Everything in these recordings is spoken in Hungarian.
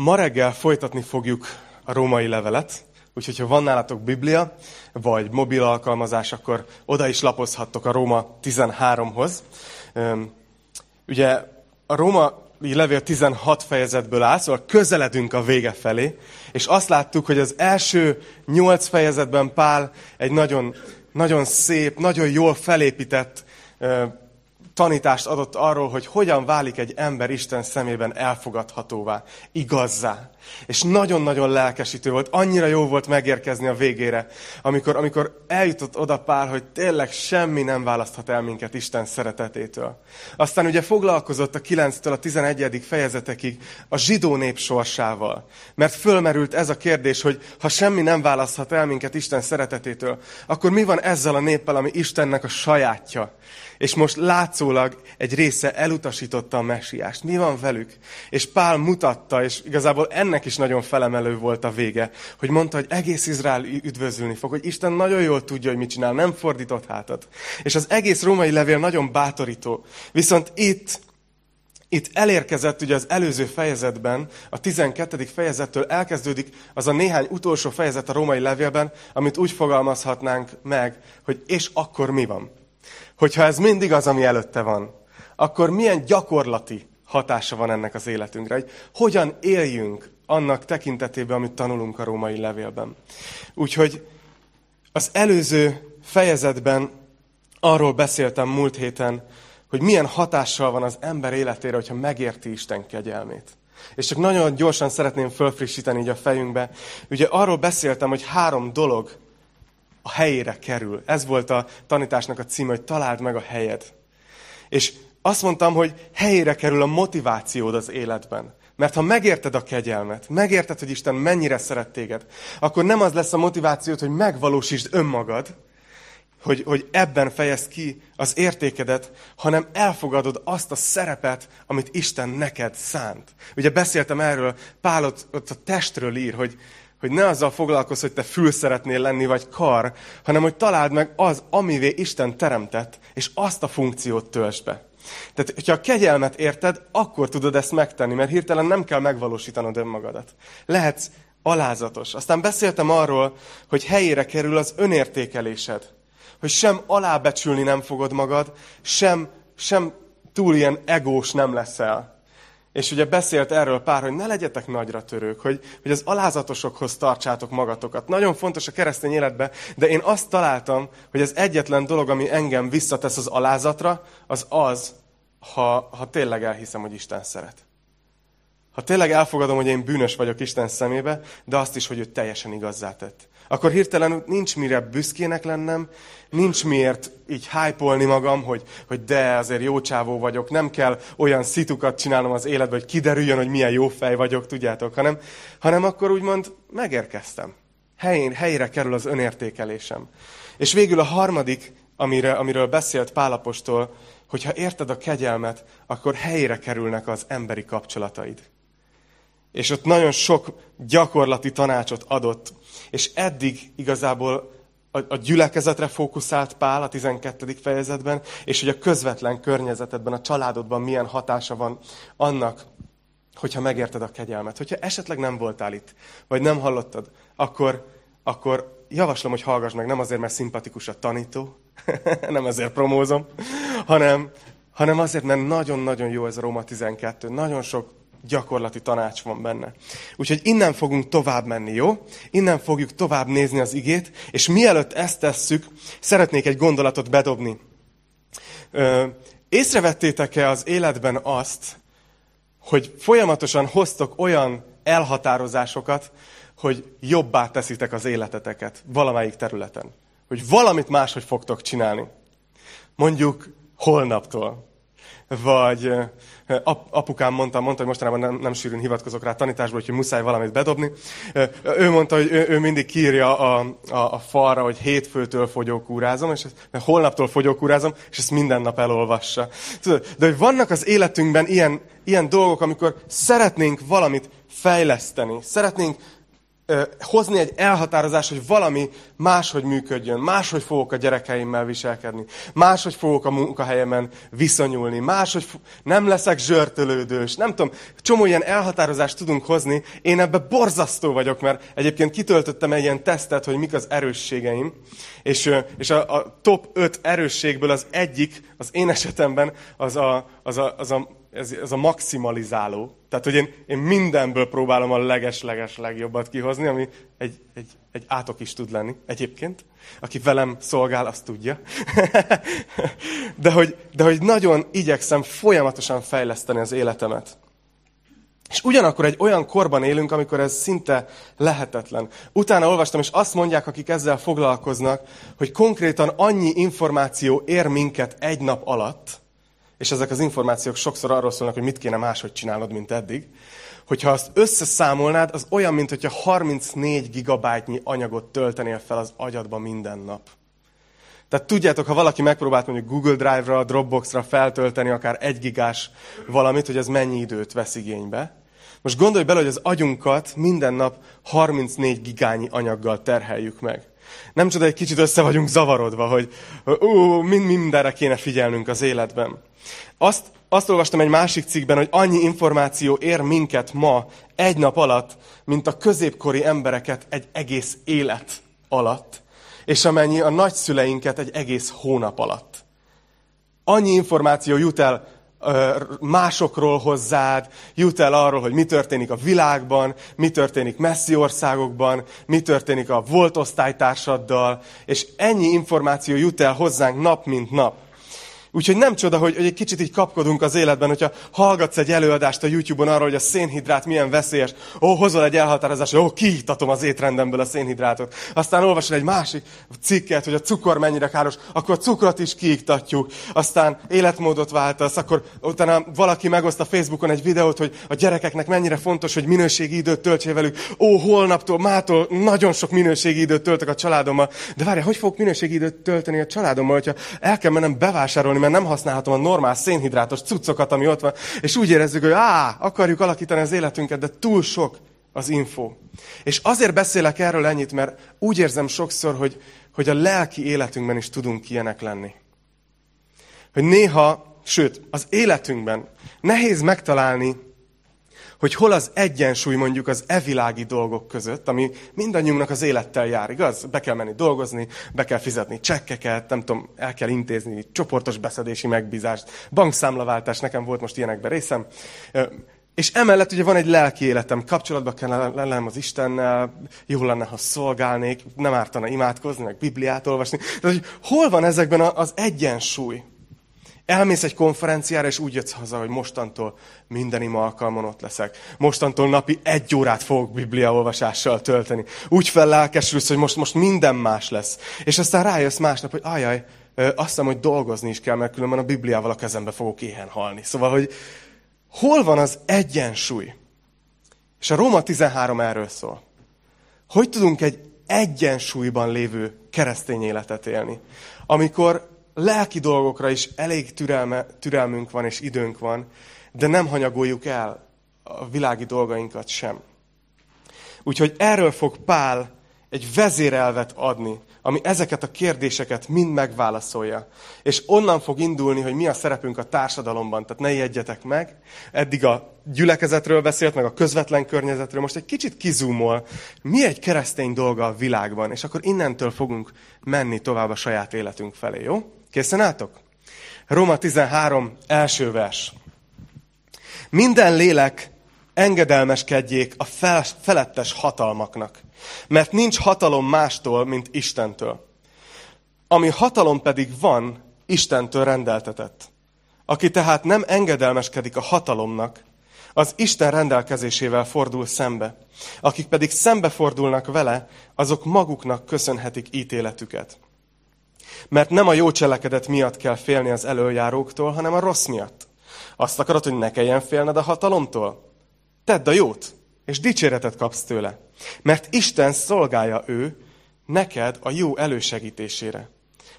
Ma reggel folytatni fogjuk a római levelet, úgyhogy ha van nálatok Biblia, vagy mobil alkalmazás, akkor oda is lapozhattok a Róma 13-hoz. Ugye a Róma levél 16 fejezetből áll, szóval közeledünk a vége felé, és azt láttuk, hogy az első 8 fejezetben Pál egy nagyon, nagyon szép, nagyon jól felépített tanítást adott arról, hogy hogyan válik egy ember Isten szemében elfogadhatóvá, igazzá. És nagyon-nagyon lelkesítő volt, annyira jó volt megérkezni a végére, amikor, amikor eljutott oda Pál, hogy tényleg semmi nem választhat el minket Isten szeretetétől. Aztán ugye foglalkozott a 9-től a 11. fejezetekig a zsidó nép sorsával. Mert fölmerült ez a kérdés, hogy ha semmi nem választhat el minket Isten szeretetétől, akkor mi van ezzel a néppel, ami Istennek a sajátja? És most látszólag egy része elutasította a messiást. Mi van velük? És Pál mutatta, és igazából ennek is nagyon felemelő volt a vége, hogy mondta, hogy egész Izrael üdvözülni fog, hogy Isten nagyon jól tudja, hogy mit csinál, nem fordított hátat. És az egész római levél nagyon bátorító. Viszont itt itt elérkezett ugye az előző fejezetben, a 12. fejezettől elkezdődik az a néhány utolsó fejezet a római levélben, amit úgy fogalmazhatnánk meg, hogy és akkor mi van? Hogyha ez mindig az, ami előtte van, akkor milyen gyakorlati hatása van ennek az életünkre, hogy hogyan éljünk annak tekintetében, amit tanulunk a római levélben. Úgyhogy az előző fejezetben arról beszéltem múlt héten, hogy milyen hatással van az ember életére, hogyha megérti Isten kegyelmét. És csak nagyon gyorsan szeretném fölfrissíteni így a fejünkbe. Ugye arról beszéltem, hogy három dolog a helyére kerül. Ez volt a tanításnak a címe, hogy találd meg a helyed. És azt mondtam, hogy helyére kerül a motivációd az életben. Mert ha megérted a kegyelmet, megérted, hogy Isten mennyire szeret téged, akkor nem az lesz a motivációd, hogy megvalósítsd önmagad, hogy, hogy ebben fejezd ki az értékedet, hanem elfogadod azt a szerepet, amit Isten neked szánt. Ugye beszéltem erről, Pál ott, ott a testről ír, hogy, hogy ne azzal foglalkozz, hogy te fül szeretnél lenni, vagy kar, hanem hogy találd meg az, amivé Isten teremtett, és azt a funkciót töltsd be. Tehát, hogyha a kegyelmet érted, akkor tudod ezt megtenni, mert hirtelen nem kell megvalósítanod önmagadat. Lehetsz alázatos. Aztán beszéltem arról, hogy helyére kerül az önértékelésed. Hogy sem alábecsülni nem fogod magad, sem, sem túl ilyen egós nem leszel. És ugye beszélt erről pár, hogy ne legyetek nagyra törők, hogy, hogy az alázatosokhoz tartsátok magatokat. Nagyon fontos a keresztény életbe, de én azt találtam, hogy az egyetlen dolog, ami engem visszatesz az alázatra, az az, ha, ha tényleg elhiszem, hogy Isten szeret. Ha tényleg elfogadom, hogy én bűnös vagyok Isten szemébe, de azt is, hogy ő teljesen igazzá tett akkor hirtelen nincs mire büszkének lennem, nincs miért így hype magam, hogy, hogy de, azért jó csávó vagyok, nem kell olyan szitukat csinálnom az életbe, hogy kiderüljön, hogy milyen jó fej vagyok, tudjátok, hanem, hanem akkor úgymond megérkeztem. Helyén, helyre kerül az önértékelésem. És végül a harmadik, amire, amiről beszélt Pálapostól, hogyha érted a kegyelmet, akkor helyre kerülnek az emberi kapcsolataid. És ott nagyon sok gyakorlati tanácsot adott és eddig igazából a, a gyülekezetre fókuszált Pál a 12. fejezetben, és hogy a közvetlen környezetedben, a családodban milyen hatása van annak, hogyha megérted a kegyelmet. Hogyha esetleg nem voltál itt, vagy nem hallottad, akkor, akkor javaslom, hogy hallgass meg, nem azért, mert szimpatikus a tanító, nem ezért promózom, hanem, hanem azért, mert nagyon-nagyon jó ez a Róma 12. Nagyon sok gyakorlati tanács van benne. Úgyhogy innen fogunk tovább menni, jó? Innen fogjuk tovább nézni az igét, és mielőtt ezt tesszük, szeretnék egy gondolatot bedobni. Ö, észrevettétek-e az életben azt, hogy folyamatosan hoztok olyan elhatározásokat, hogy jobbá teszitek az életeteket valamelyik területen. Hogy valamit máshogy fogtok csinálni. Mondjuk holnaptól. Vagy ap, apukám mondta, mondta, hogy mostanában nem, nem sűrűn hivatkozok rá tanításból, hogy muszáj valamit bedobni. Ő mondta, hogy ő, ő mindig kírja a, a, a falra, hogy hétfőtől fogyókúrázom, és holnaptól fogyókúrázom, és ezt minden nap elolvassa. Tudod, de hogy vannak az életünkben ilyen, ilyen dolgok, amikor szeretnénk valamit fejleszteni, szeretnénk hozni egy elhatározás, hogy valami máshogy működjön, máshogy fogok a gyerekeimmel viselkedni, máshogy fogok a munkahelyemen viszonyulni, máshogy nem leszek zsörtölődős, nem tudom, csomó ilyen elhatározást tudunk hozni, én ebbe borzasztó vagyok, mert egyébként kitöltöttem egy ilyen tesztet, hogy mik az erősségeim, és, és a, a top 5 erősségből az egyik, az én esetemben, az a, az a, az a ez, ez a maximalizáló. Tehát, hogy én, én mindenből próbálom a leges-leges legjobbat kihozni, ami egy, egy, egy átok is tud lenni egyébként. Aki velem szolgál, azt tudja. de, hogy, de hogy nagyon igyekszem folyamatosan fejleszteni az életemet. És ugyanakkor egy olyan korban élünk, amikor ez szinte lehetetlen. Utána olvastam, és azt mondják, akik ezzel foglalkoznak, hogy konkrétan annyi információ ér minket egy nap alatt, és ezek az információk sokszor arról szólnak, hogy mit kéne máshogy csinálnod, mint eddig, hogyha azt összeszámolnád, az olyan, mint hogyha 34 gigabájtnyi anyagot töltenél fel az agyadba minden nap. Tehát tudjátok, ha valaki megpróbált mondjuk Google Drive-ra, Dropbox-ra feltölteni akár egy gigás valamit, hogy ez mennyi időt vesz igénybe. Most gondolj bele, hogy az agyunkat minden nap 34 gigányi anyaggal terheljük meg. Nem csoda, egy kicsit össze vagyunk zavarodva, hogy ú, mind mindenre kéne figyelnünk az életben. Azt, azt olvastam egy másik cikkben, hogy annyi információ ér minket ma egy nap alatt, mint a középkori embereket egy egész élet alatt, és amennyi a nagyszüleinket egy egész hónap alatt. Annyi információ jut el másokról hozzád, jut el arról, hogy mi történik a világban, mi történik messzi országokban, mi történik a volt osztálytársaddal, és ennyi információ jut el hozzánk nap mint nap. Úgyhogy nem csoda, hogy, hogy egy kicsit így kapkodunk az életben, hogyha hallgatsz egy előadást a YouTube-on arról, hogy a szénhidrát milyen veszélyes, ó, hozol egy elhatározást, ó, kiiktatom az étrendemből a szénhidrátot. Aztán olvasol egy másik cikket, hogy a cukor mennyire káros, akkor a cukrot is kiiktatjuk. Aztán életmódot váltasz, akkor utána valaki megoszt a Facebookon egy videót, hogy a gyerekeknek mennyire fontos, hogy minőségi időt töltsél velük. Ó, holnaptól, mától nagyon sok minőségi időt töltök a családommal. De várj, hogy fogok minőségi időt tölteni a családommal, hogyha el kell mennem bevásárolni mert nem használhatom a normál szénhidrátos cuccokat, ami ott van, és úgy érezzük, hogy á, akarjuk alakítani az életünket, de túl sok az info. És azért beszélek erről ennyit, mert úgy érzem sokszor, hogy, hogy a lelki életünkben is tudunk ilyenek lenni. Hogy néha, sőt, az életünkben nehéz megtalálni hogy hol az egyensúly mondjuk az evilági dolgok között, ami mindannyiunknak az élettel jár, igaz? Be kell menni dolgozni, be kell fizetni csekkeket, nem tudom, el kell intézni csoportos beszedési megbízást, bankszámlaváltás, nekem volt most ilyenekben részem. És emellett ugye van egy lelki életem, kapcsolatban kell lennem az Istennel, jó lenne, ha szolgálnék, nem ártana imádkozni, meg Bibliát olvasni. Tehát, hogy hol van ezekben az egyensúly? Elmész egy konferenciára, és úgy jössz haza, hogy mostantól minden ima alkalmon ott leszek. Mostantól napi egy órát fogok bibliaolvasással tölteni. Úgy fellelkesülsz, hogy most, most minden más lesz. És aztán rájössz másnap, hogy ajaj, azt hiszem, hogy dolgozni is kell, mert különben a Bibliával a kezembe fogok éhen halni. Szóval, hogy hol van az egyensúly? És a Róma 13 erről szól. Hogy tudunk egy egyensúlyban lévő keresztény életet élni? Amikor lelki dolgokra is elég türelme, türelmünk van és időnk van, de nem hanyagoljuk el a világi dolgainkat sem. Úgyhogy erről fog Pál egy vezérelvet adni, ami ezeket a kérdéseket mind megválaszolja. És onnan fog indulni, hogy mi a szerepünk a társadalomban. Tehát ne jegyetek meg. Eddig a gyülekezetről beszélt, meg a közvetlen környezetről. Most egy kicsit kizúmol. Mi egy keresztény dolga a világban? És akkor innentől fogunk menni tovább a saját életünk felé, jó? Készen álltok? Róma 13, első vers. Minden lélek engedelmeskedjék a fel, felettes hatalmaknak, mert nincs hatalom mástól, mint Istentől. Ami hatalom pedig van, Istentől rendeltetett. Aki tehát nem engedelmeskedik a hatalomnak, az Isten rendelkezésével fordul szembe. Akik pedig szembefordulnak vele, azok maguknak köszönhetik ítéletüket. Mert nem a jó cselekedet miatt kell félni az előjáróktól, hanem a rossz miatt. Azt akarod, hogy ne kelljen félned a hatalomtól? Tedd a jót, és dicséretet kapsz tőle. Mert Isten szolgálja ő neked a jó elősegítésére.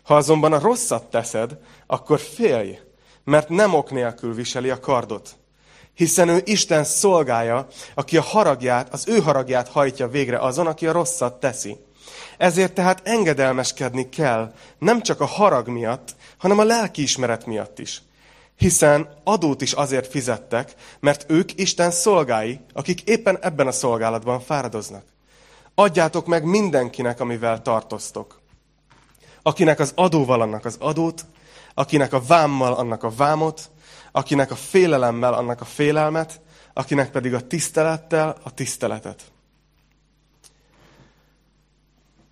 Ha azonban a rosszat teszed, akkor félj, mert nem ok nélkül viseli a kardot, hiszen ő Isten szolgája, aki a haragját, az ő haragját hajtja végre azon, aki a rosszat teszi. Ezért tehát engedelmeskedni kell, nem csak a harag miatt, hanem a lelkiismeret miatt is. Hiszen adót is azért fizettek, mert ők Isten szolgái, akik éppen ebben a szolgálatban fáradoznak. Adjátok meg mindenkinek, amivel tartoztok. Akinek az adóval annak az adót, akinek a vámmal annak a vámot, akinek a félelemmel annak a félelmet, akinek pedig a tisztelettel a tiszteletet.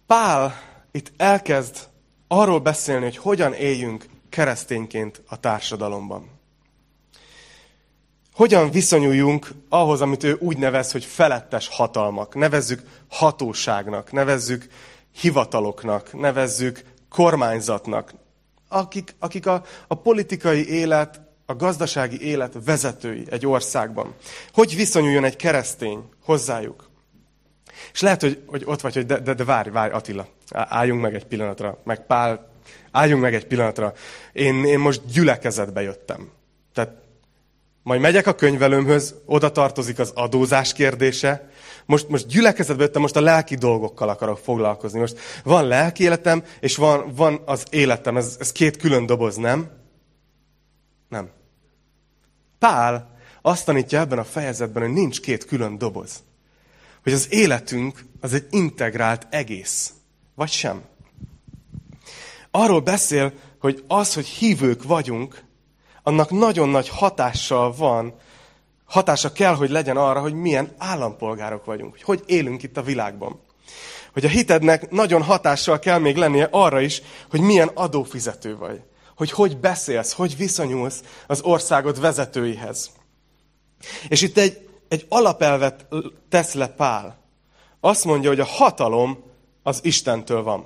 Pál itt elkezd arról beszélni, hogy hogyan éljünk keresztényként a társadalomban. Hogyan viszonyuljunk ahhoz, amit ő úgy nevez, hogy felettes hatalmak. Nevezzük hatóságnak, nevezzük hivataloknak, nevezzük kormányzatnak, akik, akik a, a politikai élet, a gazdasági élet vezetői egy országban. Hogy viszonyuljon egy keresztény hozzájuk? És lehet, hogy, hogy ott vagy, hogy de, de, de várj, várj, Attila, álljunk meg egy pillanatra, meg Pál, álljunk meg egy pillanatra. Én, én most gyülekezetbe jöttem. Tehát majd megyek a könyvelőmhöz, oda tartozik az adózás kérdése. Most, most gyülekezetbe jöttem, most a lelki dolgokkal akarok foglalkozni. Most van lelki életem, és van, van az életem. Ez, ez két külön doboz, nem? Nem. Pál azt tanítja ebben a fejezetben, hogy nincs két külön doboz. Hogy az életünk az egy integrált egész. Vagy sem. Arról beszél, hogy az, hogy hívők vagyunk, annak nagyon nagy hatással van, hatása kell, hogy legyen arra, hogy milyen állampolgárok vagyunk, hogy hogy élünk itt a világban. Hogy a hitednek nagyon hatással kell még lennie arra is, hogy milyen adófizető vagy. Hogy hogy beszélsz, hogy viszonyulsz az országod vezetőihez. És itt egy, egy alapelvet tesz le Pál. Azt mondja, hogy a hatalom az Istentől van.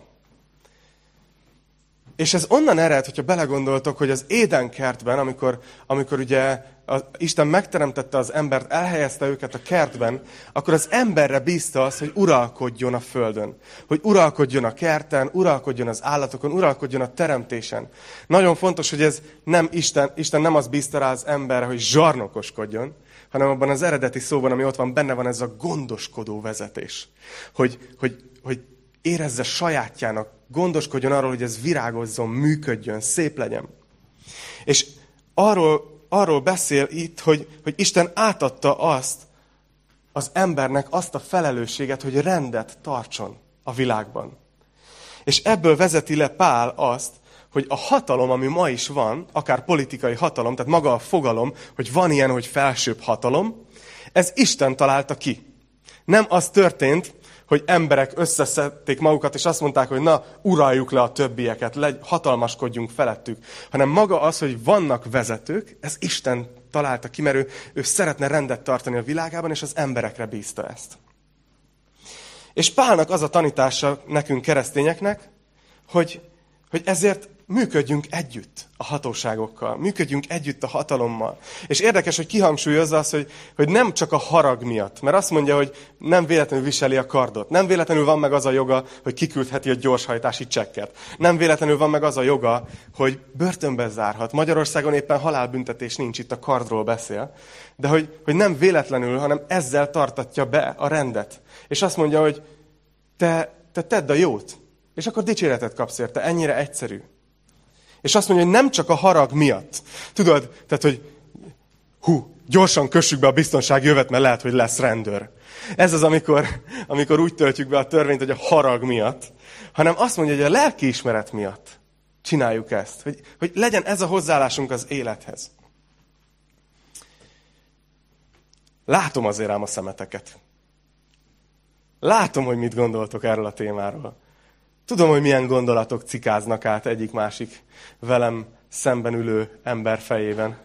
És ez onnan ered, hogyha belegondoltok, hogy az édenkertben, amikor, amikor ugye a, Isten megteremtette az embert, elhelyezte őket a kertben, akkor az emberre bízta az, hogy uralkodjon a földön. Hogy uralkodjon a kerten, uralkodjon az állatokon, uralkodjon a teremtésen. Nagyon fontos, hogy ez nem Isten, Isten nem az bízta rá az emberre, hogy zsarnokoskodjon, hanem abban az eredeti szóban, ami ott van, benne van ez a gondoskodó vezetés. Hogy, hogy, hogy érezze sajátjának, gondoskodjon arról, hogy ez virágozzon, működjön, szép legyen. És arról, arról beszél itt, hogy, hogy Isten átadta azt az embernek azt a felelősséget, hogy rendet tartson a világban. És ebből vezeti le Pál azt, hogy a hatalom, ami ma is van, akár politikai hatalom, tehát maga a fogalom, hogy van ilyen, hogy felsőbb hatalom, ez Isten találta ki. Nem az történt, hogy emberek összeszedték magukat, és azt mondták, hogy na, uraljuk le a többieket, legy, hatalmaskodjunk felettük. Hanem maga az, hogy vannak vezetők, ez Isten találta ki, mert ő, ő szeretne rendet tartani a világában, és az emberekre bízta ezt. És Pálnak az a tanítása nekünk keresztényeknek, hogy, hogy ezért működjünk együtt a hatóságokkal, működjünk együtt a hatalommal. És érdekes, hogy kihangsúlyozza azt, hogy, hogy nem csak a harag miatt, mert azt mondja, hogy nem véletlenül viseli a kardot, nem véletlenül van meg az a joga, hogy kiküldheti a gyorshajtási csekket, nem véletlenül van meg az a joga, hogy börtönbe zárhat. Magyarországon éppen halálbüntetés nincs, itt a kardról beszél, de hogy, hogy nem véletlenül, hanem ezzel tartatja be a rendet. És azt mondja, hogy te, te tedd a jót, és akkor dicséretet kapsz érte. Ennyire egyszerű. És azt mondja, hogy nem csak a harag miatt. Tudod, tehát, hogy hú, gyorsan kössük be a biztonsági jövet, mert lehet, hogy lesz rendőr. Ez az, amikor, amikor úgy töltjük be a törvényt, hogy a harag miatt, hanem azt mondja, hogy a lelkiismeret miatt csináljuk ezt. Hogy, hogy legyen ez a hozzáállásunk az élethez. Látom azért ám a szemeteket. Látom, hogy mit gondoltok erről a témáról. Tudom, hogy milyen gondolatok cikáznak át egyik-másik velem szemben ülő ember fejében.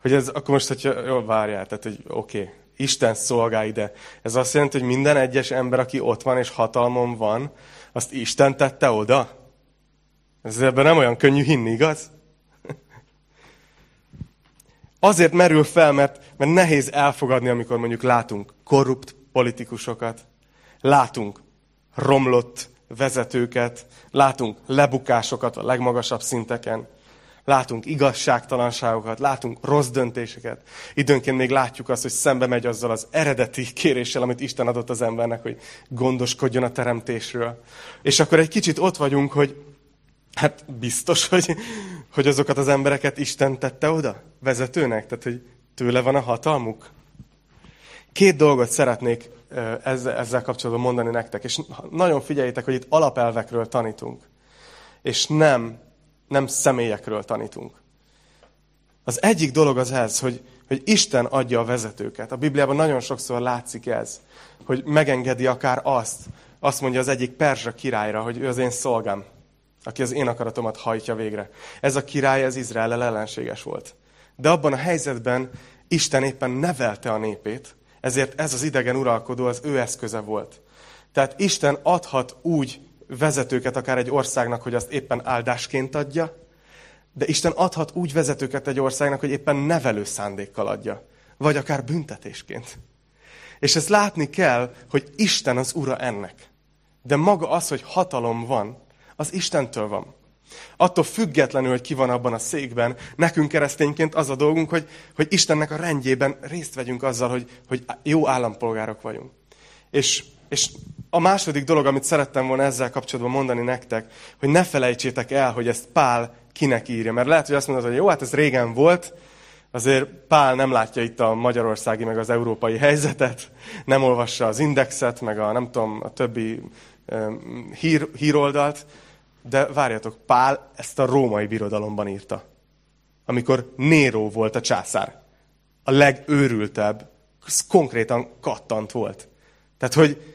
Hogy ez, akkor most, hogyha jól várjál, tehát, hogy oké, okay, Isten szolgál ide. Ez azt jelenti, hogy minden egyes ember, aki ott van és hatalmon van, azt Isten tette oda? Ez ebben nem olyan könnyű hinni, igaz? Azért merül fel, mert, mert nehéz elfogadni, amikor mondjuk látunk korrupt politikusokat, látunk romlott vezetőket, látunk lebukásokat a legmagasabb szinteken, Látunk igazságtalanságokat, látunk rossz döntéseket. Időnként még látjuk azt, hogy szembe megy azzal az eredeti kéréssel, amit Isten adott az embernek, hogy gondoskodjon a teremtésről. És akkor egy kicsit ott vagyunk, hogy hát biztos, hogy, hogy azokat az embereket Isten tette oda vezetőnek, tehát hogy tőle van a hatalmuk. Két dolgot szeretnék ezzel, ezzel kapcsolatban mondani nektek, és nagyon figyeljétek, hogy itt alapelvekről tanítunk, és nem, nem személyekről tanítunk. Az egyik dolog az ez, hogy, hogy Isten adja a vezetőket. A Bibliában nagyon sokszor látszik ez, hogy megengedi akár azt, azt mondja az egyik perzsa királyra, hogy ő az én szolgám, aki az én akaratomat hajtja végre. Ez a király, ez Izrael ellenséges volt. De abban a helyzetben Isten éppen nevelte a népét, ezért ez az idegen uralkodó az ő eszköze volt. Tehát Isten adhat úgy vezetőket akár egy országnak, hogy azt éppen áldásként adja, de Isten adhat úgy vezetőket egy országnak, hogy éppen nevelő szándékkal adja. Vagy akár büntetésként. És ezt látni kell, hogy Isten az ura ennek. De maga az, hogy hatalom van, az Istentől van. Attól függetlenül, hogy ki van abban a székben, nekünk keresztényként az a dolgunk, hogy, hogy Istennek a rendjében részt vegyünk azzal, hogy, hogy jó állampolgárok vagyunk. És, és a második dolog, amit szerettem volna ezzel kapcsolatban mondani nektek, hogy ne felejtsétek el, hogy ezt Pál kinek írja. Mert lehet, hogy azt mondod, hogy jó, hát ez régen volt, azért Pál nem látja itt a magyarországi, meg az európai helyzetet, nem olvassa az indexet, meg a nem tudom, a többi hír, híroldalt, de várjatok, Pál ezt a római birodalomban írta. Amikor Néró volt a császár. A legőrültebb, konkrétan kattant volt. Tehát, hogy,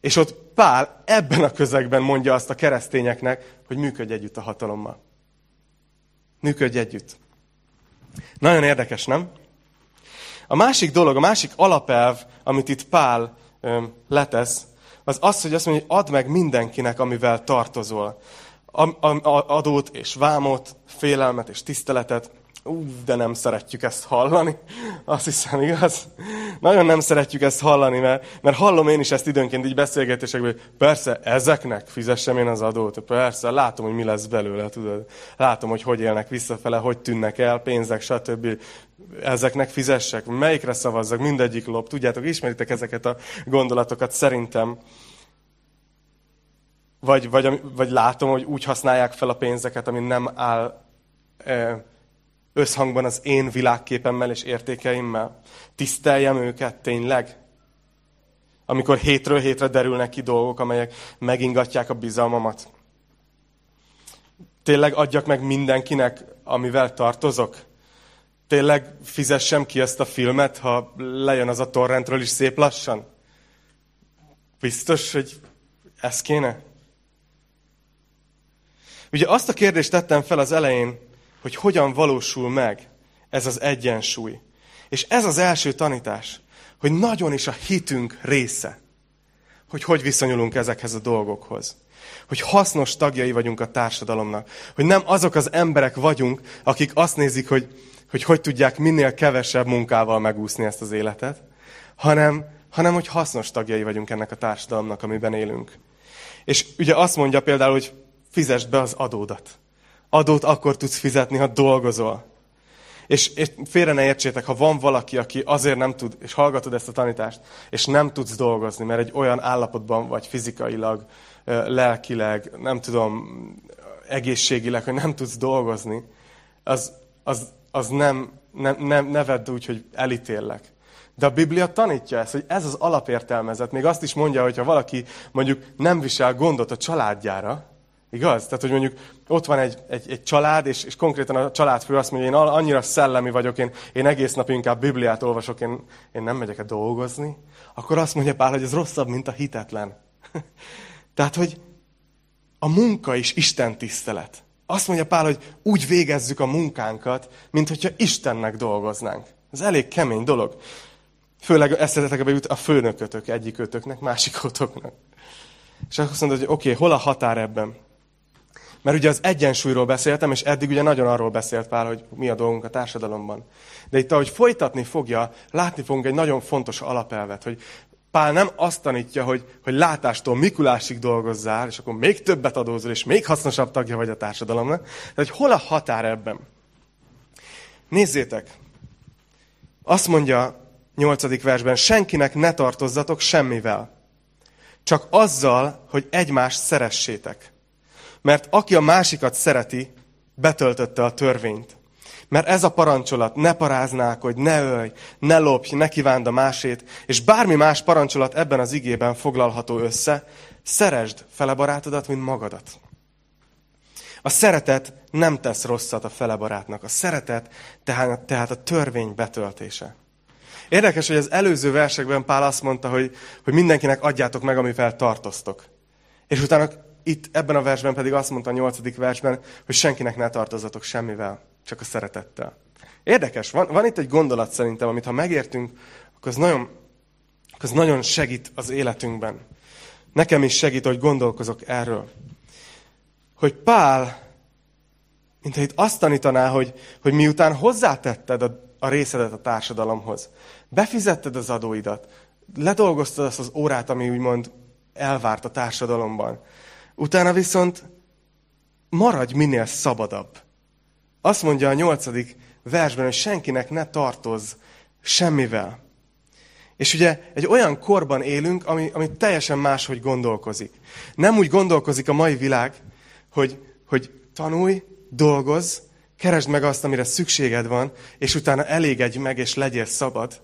és ott Pál ebben a közegben mondja azt a keresztényeknek, hogy működj együtt a hatalommal. Működj együtt. Nagyon érdekes, nem? A másik dolog, a másik alapelv, amit itt Pál öm, letesz, az az, hogy azt mondja, hogy add meg mindenkinek, amivel tartozol. Adót és vámot, félelmet és tiszteletet. Ú, de nem szeretjük ezt hallani. Azt hiszem, igaz? Nagyon nem szeretjük ezt hallani, mert, mert hallom én is ezt időnként így beszélgetésekben, hogy persze ezeknek fizessem én az adót. Persze, látom, hogy mi lesz belőle, tudod. Látom, hogy hogy élnek visszafele, hogy tűnnek el pénzek, stb. Ezeknek fizessek, melyikre szavazzak, mindegyik lop. Tudjátok, ismeritek ezeket a gondolatokat szerintem. Vagy, vagy, vagy látom, hogy úgy használják fel a pénzeket, ami nem áll összhangban az én világképemmel és értékeimmel. Tiszteljem őket tényleg? Amikor hétről hétre derülnek ki dolgok, amelyek megingatják a bizalmamat. Tényleg adjak meg mindenkinek, amivel tartozok? Tényleg fizessem ki ezt a filmet, ha lejön az a torrentről is szép lassan? Biztos, hogy ez kéne? Ugye azt a kérdést tettem fel az elején, hogy hogyan valósul meg ez az egyensúly. És ez az első tanítás, hogy nagyon is a hitünk része, hogy hogy viszonyulunk ezekhez a dolgokhoz. Hogy hasznos tagjai vagyunk a társadalomnak. Hogy nem azok az emberek vagyunk, akik azt nézik, hogy hogy, hogy tudják minél kevesebb munkával megúszni ezt az életet, hanem, hanem hogy hasznos tagjai vagyunk ennek a társadalomnak, amiben élünk. És ugye azt mondja például, hogy fizesd be az adódat. Adót akkor tudsz fizetni, ha dolgozol. És, és félre ne értsétek, ha van valaki, aki azért nem tud, és hallgatod ezt a tanítást, és nem tudsz dolgozni, mert egy olyan állapotban vagy fizikailag, lelkileg, nem tudom, egészségileg, hogy nem tudsz dolgozni, az, az, az nem, nem, nem, ne vedd úgy, hogy elítéllek. De a Biblia tanítja ezt, hogy ez az alapértelmezet. Még azt is mondja, hogy ha valaki mondjuk nem visel gondot a családjára, Igaz? Tehát, hogy mondjuk ott van egy, egy, egy család, és, és konkrétan a családfő azt mondja, én annyira szellemi vagyok, én, én egész nap inkább Bibliát olvasok, én, én nem megyek el dolgozni, akkor azt mondja Pál, hogy ez rosszabb, mint a hitetlen. Tehát, hogy a munka is Isten tisztelet. Azt mondja Pál, hogy úgy végezzük a munkánkat, mint hogyha Istennek dolgoznánk. Ez elég kemény dolog. Főleg eszetetekbe jut a főnökötök egyikötöknek, másikotoknak. És azt mondod, hogy oké, okay, hol a határ ebben? Mert ugye az egyensúlyról beszéltem, és eddig ugye nagyon arról beszélt Pál, hogy mi a dolgunk a társadalomban. De itt, ahogy folytatni fogja, látni fogunk egy nagyon fontos alapelvet, hogy Pál nem azt tanítja, hogy, hogy látástól Mikulásig dolgozzál, és akkor még többet adózol, és még hasznosabb tagja vagy a társadalomnak. De hogy hol a határ ebben? Nézzétek! Azt mondja nyolcadik versben, senkinek ne tartozzatok semmivel. Csak azzal, hogy egymást szeressétek. Mert aki a másikat szereti, betöltötte a törvényt. Mert ez a parancsolat, ne paráználkodj, ne ölj, ne lopj, ne kívánd a másét, és bármi más parancsolat ebben az igében foglalható össze, szeresd fele barátodat, mint magadat. A szeretet nem tesz rosszat a fele barátnak. A szeretet tehát, tehát a törvény betöltése. Érdekes, hogy az előző versekben Pál azt mondta, hogy, hogy mindenkinek adjátok meg, amivel tartoztok. És utána itt ebben a versben pedig azt mondta a nyolcadik versben, hogy senkinek ne tartozatok semmivel, csak a szeretettel. Érdekes, van, van itt egy gondolat szerintem, amit ha megértünk, akkor az nagyon, akkor az nagyon segít az életünkben. Nekem is segít, hogy gondolkozok erről. Hogy Pál, mintha itt azt tanítaná, hogy, hogy miután hozzátetted a, a részedet a társadalomhoz, befizetted az adóidat, ledolgoztad azt az órát, ami úgymond elvárt a társadalomban, Utána viszont maradj minél szabadabb. Azt mondja a nyolcadik versben, hogy senkinek ne tartozz semmivel. És ugye egy olyan korban élünk, ami, ami teljesen máshogy gondolkozik. Nem úgy gondolkozik a mai világ, hogy, hogy tanulj, dolgozz, keresd meg azt, amire szükséged van, és utána elégedj meg, és legyél szabad,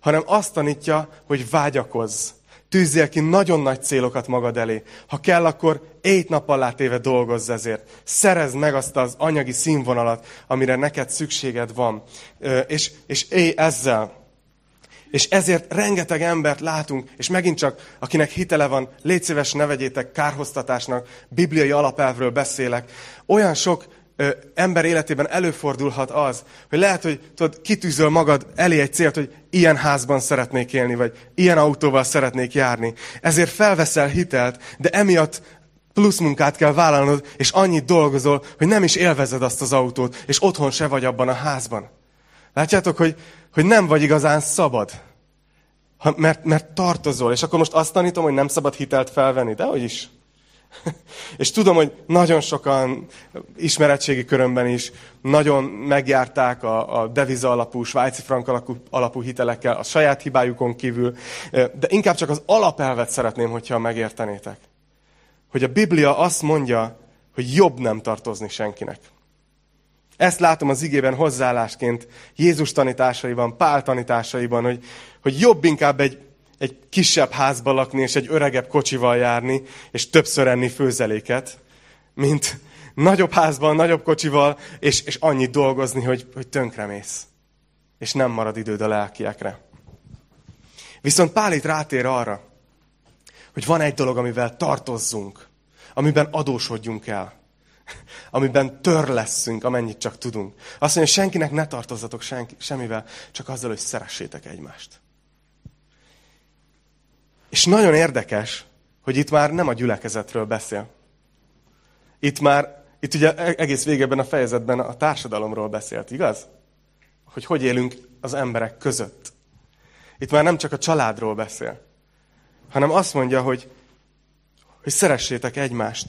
hanem azt tanítja, hogy vágyakozz, Tűzzél ki nagyon nagy célokat magad elé. Ha kell, akkor ét nap alá téve dolgozz ezért. Szerezd meg azt az anyagi színvonalat, amire neked szükséged van. És, és élj ezzel. És ezért rengeteg embert látunk, és megint csak, akinek hitele van, légy szíves, ne vegyétek kárhoztatásnak, bibliai alapelvről beszélek. Olyan sok ö, ember életében előfordulhat az, hogy lehet, hogy tudod, kitűzöl magad elé egy célt, hogy ilyen házban szeretnék élni, vagy ilyen autóval szeretnék járni. Ezért felveszel hitelt, de emiatt plusz munkát kell vállalnod, és annyit dolgozol, hogy nem is élvezed azt az autót, és otthon se vagy abban a házban. Látjátok, hogy, hogy nem vagy igazán szabad. Ha, mert, mert tartozol. És akkor most azt tanítom, hogy nem szabad hitelt felvenni. De hogy is. És tudom, hogy nagyon sokan ismeretségi körömben is nagyon megjárták a, a deviza alapú, svájci frank alapú, alapú hitelekkel, a saját hibájukon kívül, de inkább csak az alapelvet szeretném, hogyha megértenétek. Hogy a Biblia azt mondja, hogy jobb nem tartozni senkinek. Ezt látom az igében hozzáállásként Jézus tanításaiban, Pál tanításaiban, hogy, hogy jobb inkább egy egy kisebb házba lakni, és egy öregebb kocsival járni, és többször enni főzeléket, mint nagyobb házban, nagyobb kocsival, és, és annyit dolgozni, hogy, hogy tönkremész. És nem marad időd a lelkiekre. Viszont Pál itt rátér arra, hogy van egy dolog, amivel tartozzunk, amiben adósodjunk el, amiben tör leszünk, amennyit csak tudunk. Azt mondja, senkinek ne tartozzatok senki, semmivel, csak azzal, hogy szeressétek egymást. És nagyon érdekes, hogy itt már nem a gyülekezetről beszél. Itt már, itt ugye egész végében a fejezetben a társadalomról beszélt, igaz? Hogy hogy élünk az emberek között. Itt már nem csak a családról beszél, hanem azt mondja, hogy, hogy szeressétek egymást.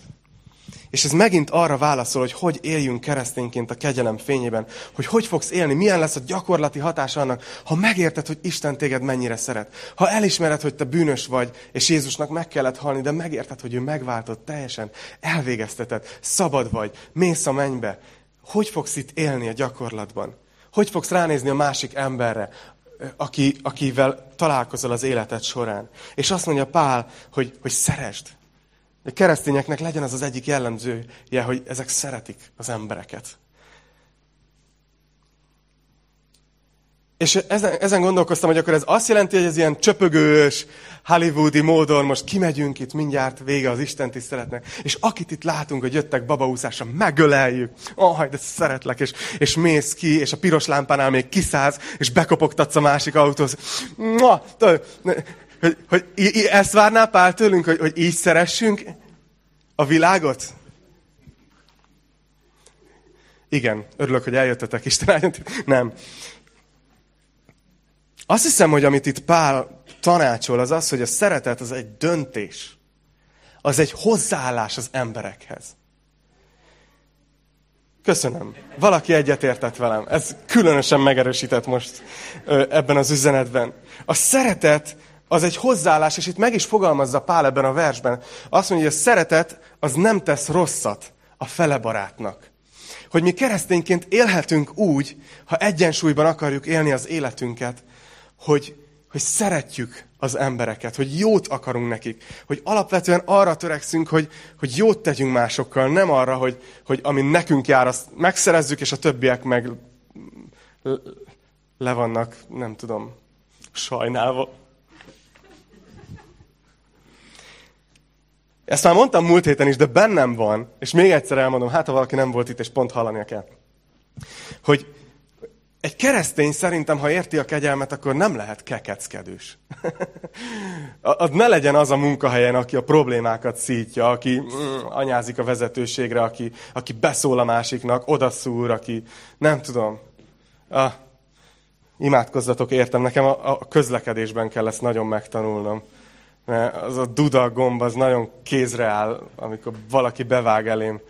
És ez megint arra válaszol, hogy hogy éljünk keresztényként a kegyelem fényében, hogy hogy fogsz élni, milyen lesz a gyakorlati hatás annak, ha megérted, hogy Isten téged mennyire szeret. Ha elismered, hogy te bűnös vagy, és Jézusnak meg kellett halni, de megérted, hogy ő megváltott teljesen, elvégezteted, szabad vagy, mész a mennybe. Hogy fogsz itt élni a gyakorlatban? Hogy fogsz ránézni a másik emberre, aki, akivel találkozol az életed során? És azt mondja Pál, hogy, hogy szeresd, a keresztényeknek legyen az az egyik jellemzője, hogy ezek szeretik az embereket. És ezen, ezen gondolkoztam, hogy akkor ez azt jelenti, hogy ez ilyen csöpögős, hollywoodi módon most kimegyünk itt mindjárt vége az Isten tiszteletnek, és akit itt látunk, hogy jöttek babaúszásra, megöleljük. Oh, de szeretlek, és, és mész ki, és a piros lámpánál még kiszállsz, és bekopogtatsz a másik autóhoz. Hogy, hogy ezt várná Pál tőlünk, hogy, hogy így szeressünk a világot? Igen, örülök, hogy eljöttetek, Isten áldjon. Nem. Azt hiszem, hogy amit itt Pál tanácsol, az az, hogy a szeretet az egy döntés. Az egy hozzáállás az emberekhez. Köszönöm. Valaki egyetértett velem. Ez különösen megerősített most ebben az üzenetben. A szeretet az egy hozzáállás, és itt meg is fogalmazza Pál ebben a versben. Azt mondja, hogy a szeretet az nem tesz rosszat a fele barátnak. Hogy mi keresztényként élhetünk úgy, ha egyensúlyban akarjuk élni az életünket, hogy, hogy szeretjük az embereket, hogy jót akarunk nekik, hogy alapvetően arra törekszünk, hogy, hogy jót tegyünk másokkal, nem arra, hogy, hogy ami nekünk jár, azt megszerezzük, és a többiek meg le vannak, nem tudom, sajnálva. Ezt már mondtam múlt héten is, de bennem van, és még egyszer elmondom, hát ha valaki nem volt itt, és pont hallania kell, hogy egy keresztény szerintem, ha érti a kegyelmet, akkor nem lehet kekeckedős. az ne legyen az a munkahelyen, aki a problémákat szítja, aki mm, anyázik a vezetőségre, aki, aki beszól a másiknak, odaszúr, aki nem tudom. Ah, imádkozzatok, értem, nekem a, a közlekedésben kell ezt nagyon megtanulnom. Mert az a duda gomb az nagyon kézre áll, amikor valaki bevág elém.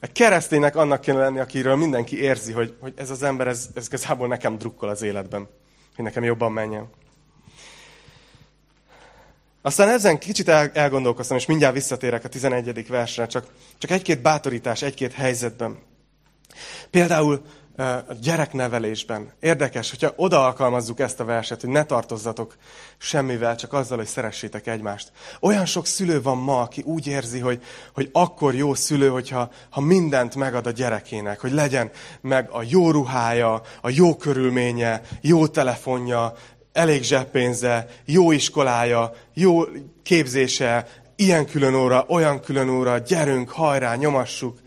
A kereszténynek annak kéne lenni, akiről mindenki érzi, hogy, hogy ez az ember, ez, ez igazából nekem drukkol az életben. Hogy nekem jobban menjen. Aztán ezen kicsit el, elgondolkoztam, és mindjárt visszatérek a 11. versre, csak, csak egy-két bátorítás, egy-két helyzetben. Például a gyereknevelésben. Érdekes, hogyha oda alkalmazzuk ezt a verset, hogy ne tartozzatok semmivel, csak azzal, hogy szeressétek egymást. Olyan sok szülő van ma, aki úgy érzi, hogy, hogy akkor jó szülő, hogyha ha mindent megad a gyerekének, hogy legyen meg a jó ruhája, a jó körülménye, jó telefonja, elég zseppénze, jó iskolája, jó képzése, ilyen külön óra, olyan külön óra, gyerünk, hajrá, nyomassuk.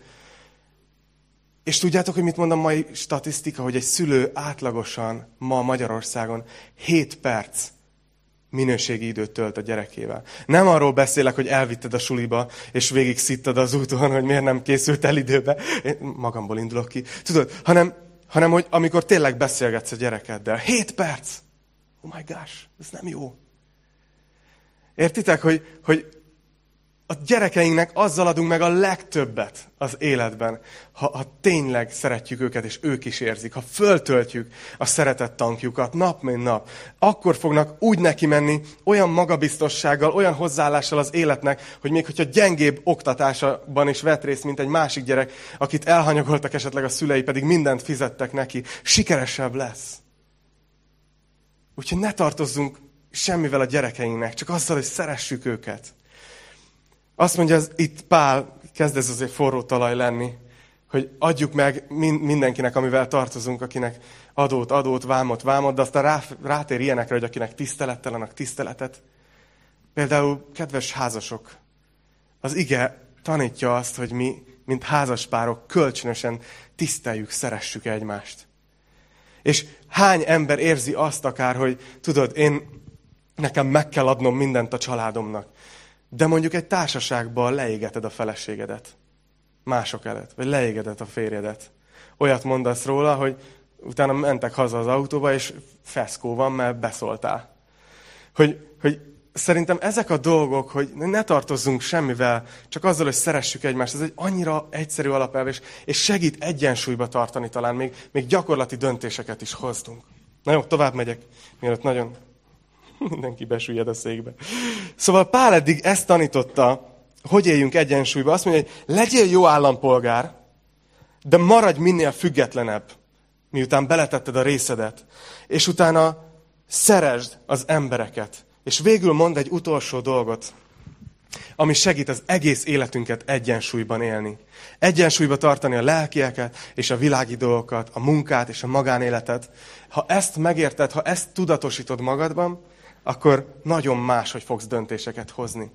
És tudjátok, hogy mit mond a mai statisztika, hogy egy szülő átlagosan ma Magyarországon 7 perc minőségi időt tölt a gyerekével. Nem arról beszélek, hogy elvitted a suliba, és végig szittad az úton, hogy miért nem készült el időbe. Én magamból indulok ki. Tudod, hanem, hanem hogy amikor tényleg beszélgetsz a gyerekeddel. 7 perc! Oh my gosh, ez nem jó. Értitek, hogy, hogy a gyerekeinknek azzal adunk meg a legtöbbet az életben, ha, ha tényleg szeretjük őket, és ők is érzik, ha föltöltjük a szeretett tankjukat nap mint nap, akkor fognak úgy neki menni olyan magabiztossággal, olyan hozzáállással az életnek, hogy még hogyha gyengébb oktatásban is vett részt, mint egy másik gyerek, akit elhanyagoltak esetleg a szülei, pedig mindent fizettek neki, sikeresebb lesz. Úgyhogy ne tartozzunk semmivel a gyerekeinknek, csak azzal, hogy szeressük őket. Azt mondja, az, itt Pál, kezd ez azért forró talaj lenni, hogy adjuk meg mindenkinek, amivel tartozunk, akinek adót, adót, vámot, vámot, de aztán rá, rátér ilyenekre, hogy akinek tisztelettel, annak tiszteletet. Például, kedves házasok, az ige tanítja azt, hogy mi, mint házaspárok, kölcsönösen tiszteljük, szeressük egymást. És hány ember érzi azt akár, hogy tudod, én nekem meg kell adnom mindent a családomnak. De mondjuk egy társaságban leégeted a feleségedet. Mások előtt. Vagy leégeted a férjedet. Olyat mondasz róla, hogy utána mentek haza az autóba, és feszkó van, mert beszóltál. Hogy, hogy szerintem ezek a dolgok, hogy ne tartozzunk semmivel, csak azzal, hogy szeressük egymást, ez egy annyira egyszerű alapelv, és, és segít egyensúlyba tartani talán, még, még gyakorlati döntéseket is hozdunk. Na jó, tovább megyek, mielőtt nagyon Mindenki besüllyed a székbe. Szóval Pál eddig ezt tanította, hogy éljünk egyensúlyba. Azt mondja, hogy legyél jó állampolgár, de maradj minél függetlenebb, miután beletetted a részedet. És utána szeresd az embereket. És végül mond egy utolsó dolgot, ami segít az egész életünket egyensúlyban élni. Egyensúlyba tartani a lelkieket és a világi dolgokat, a munkát és a magánéletet. Ha ezt megérted, ha ezt tudatosítod magadban, akkor nagyon más, hogy fogsz döntéseket hozni.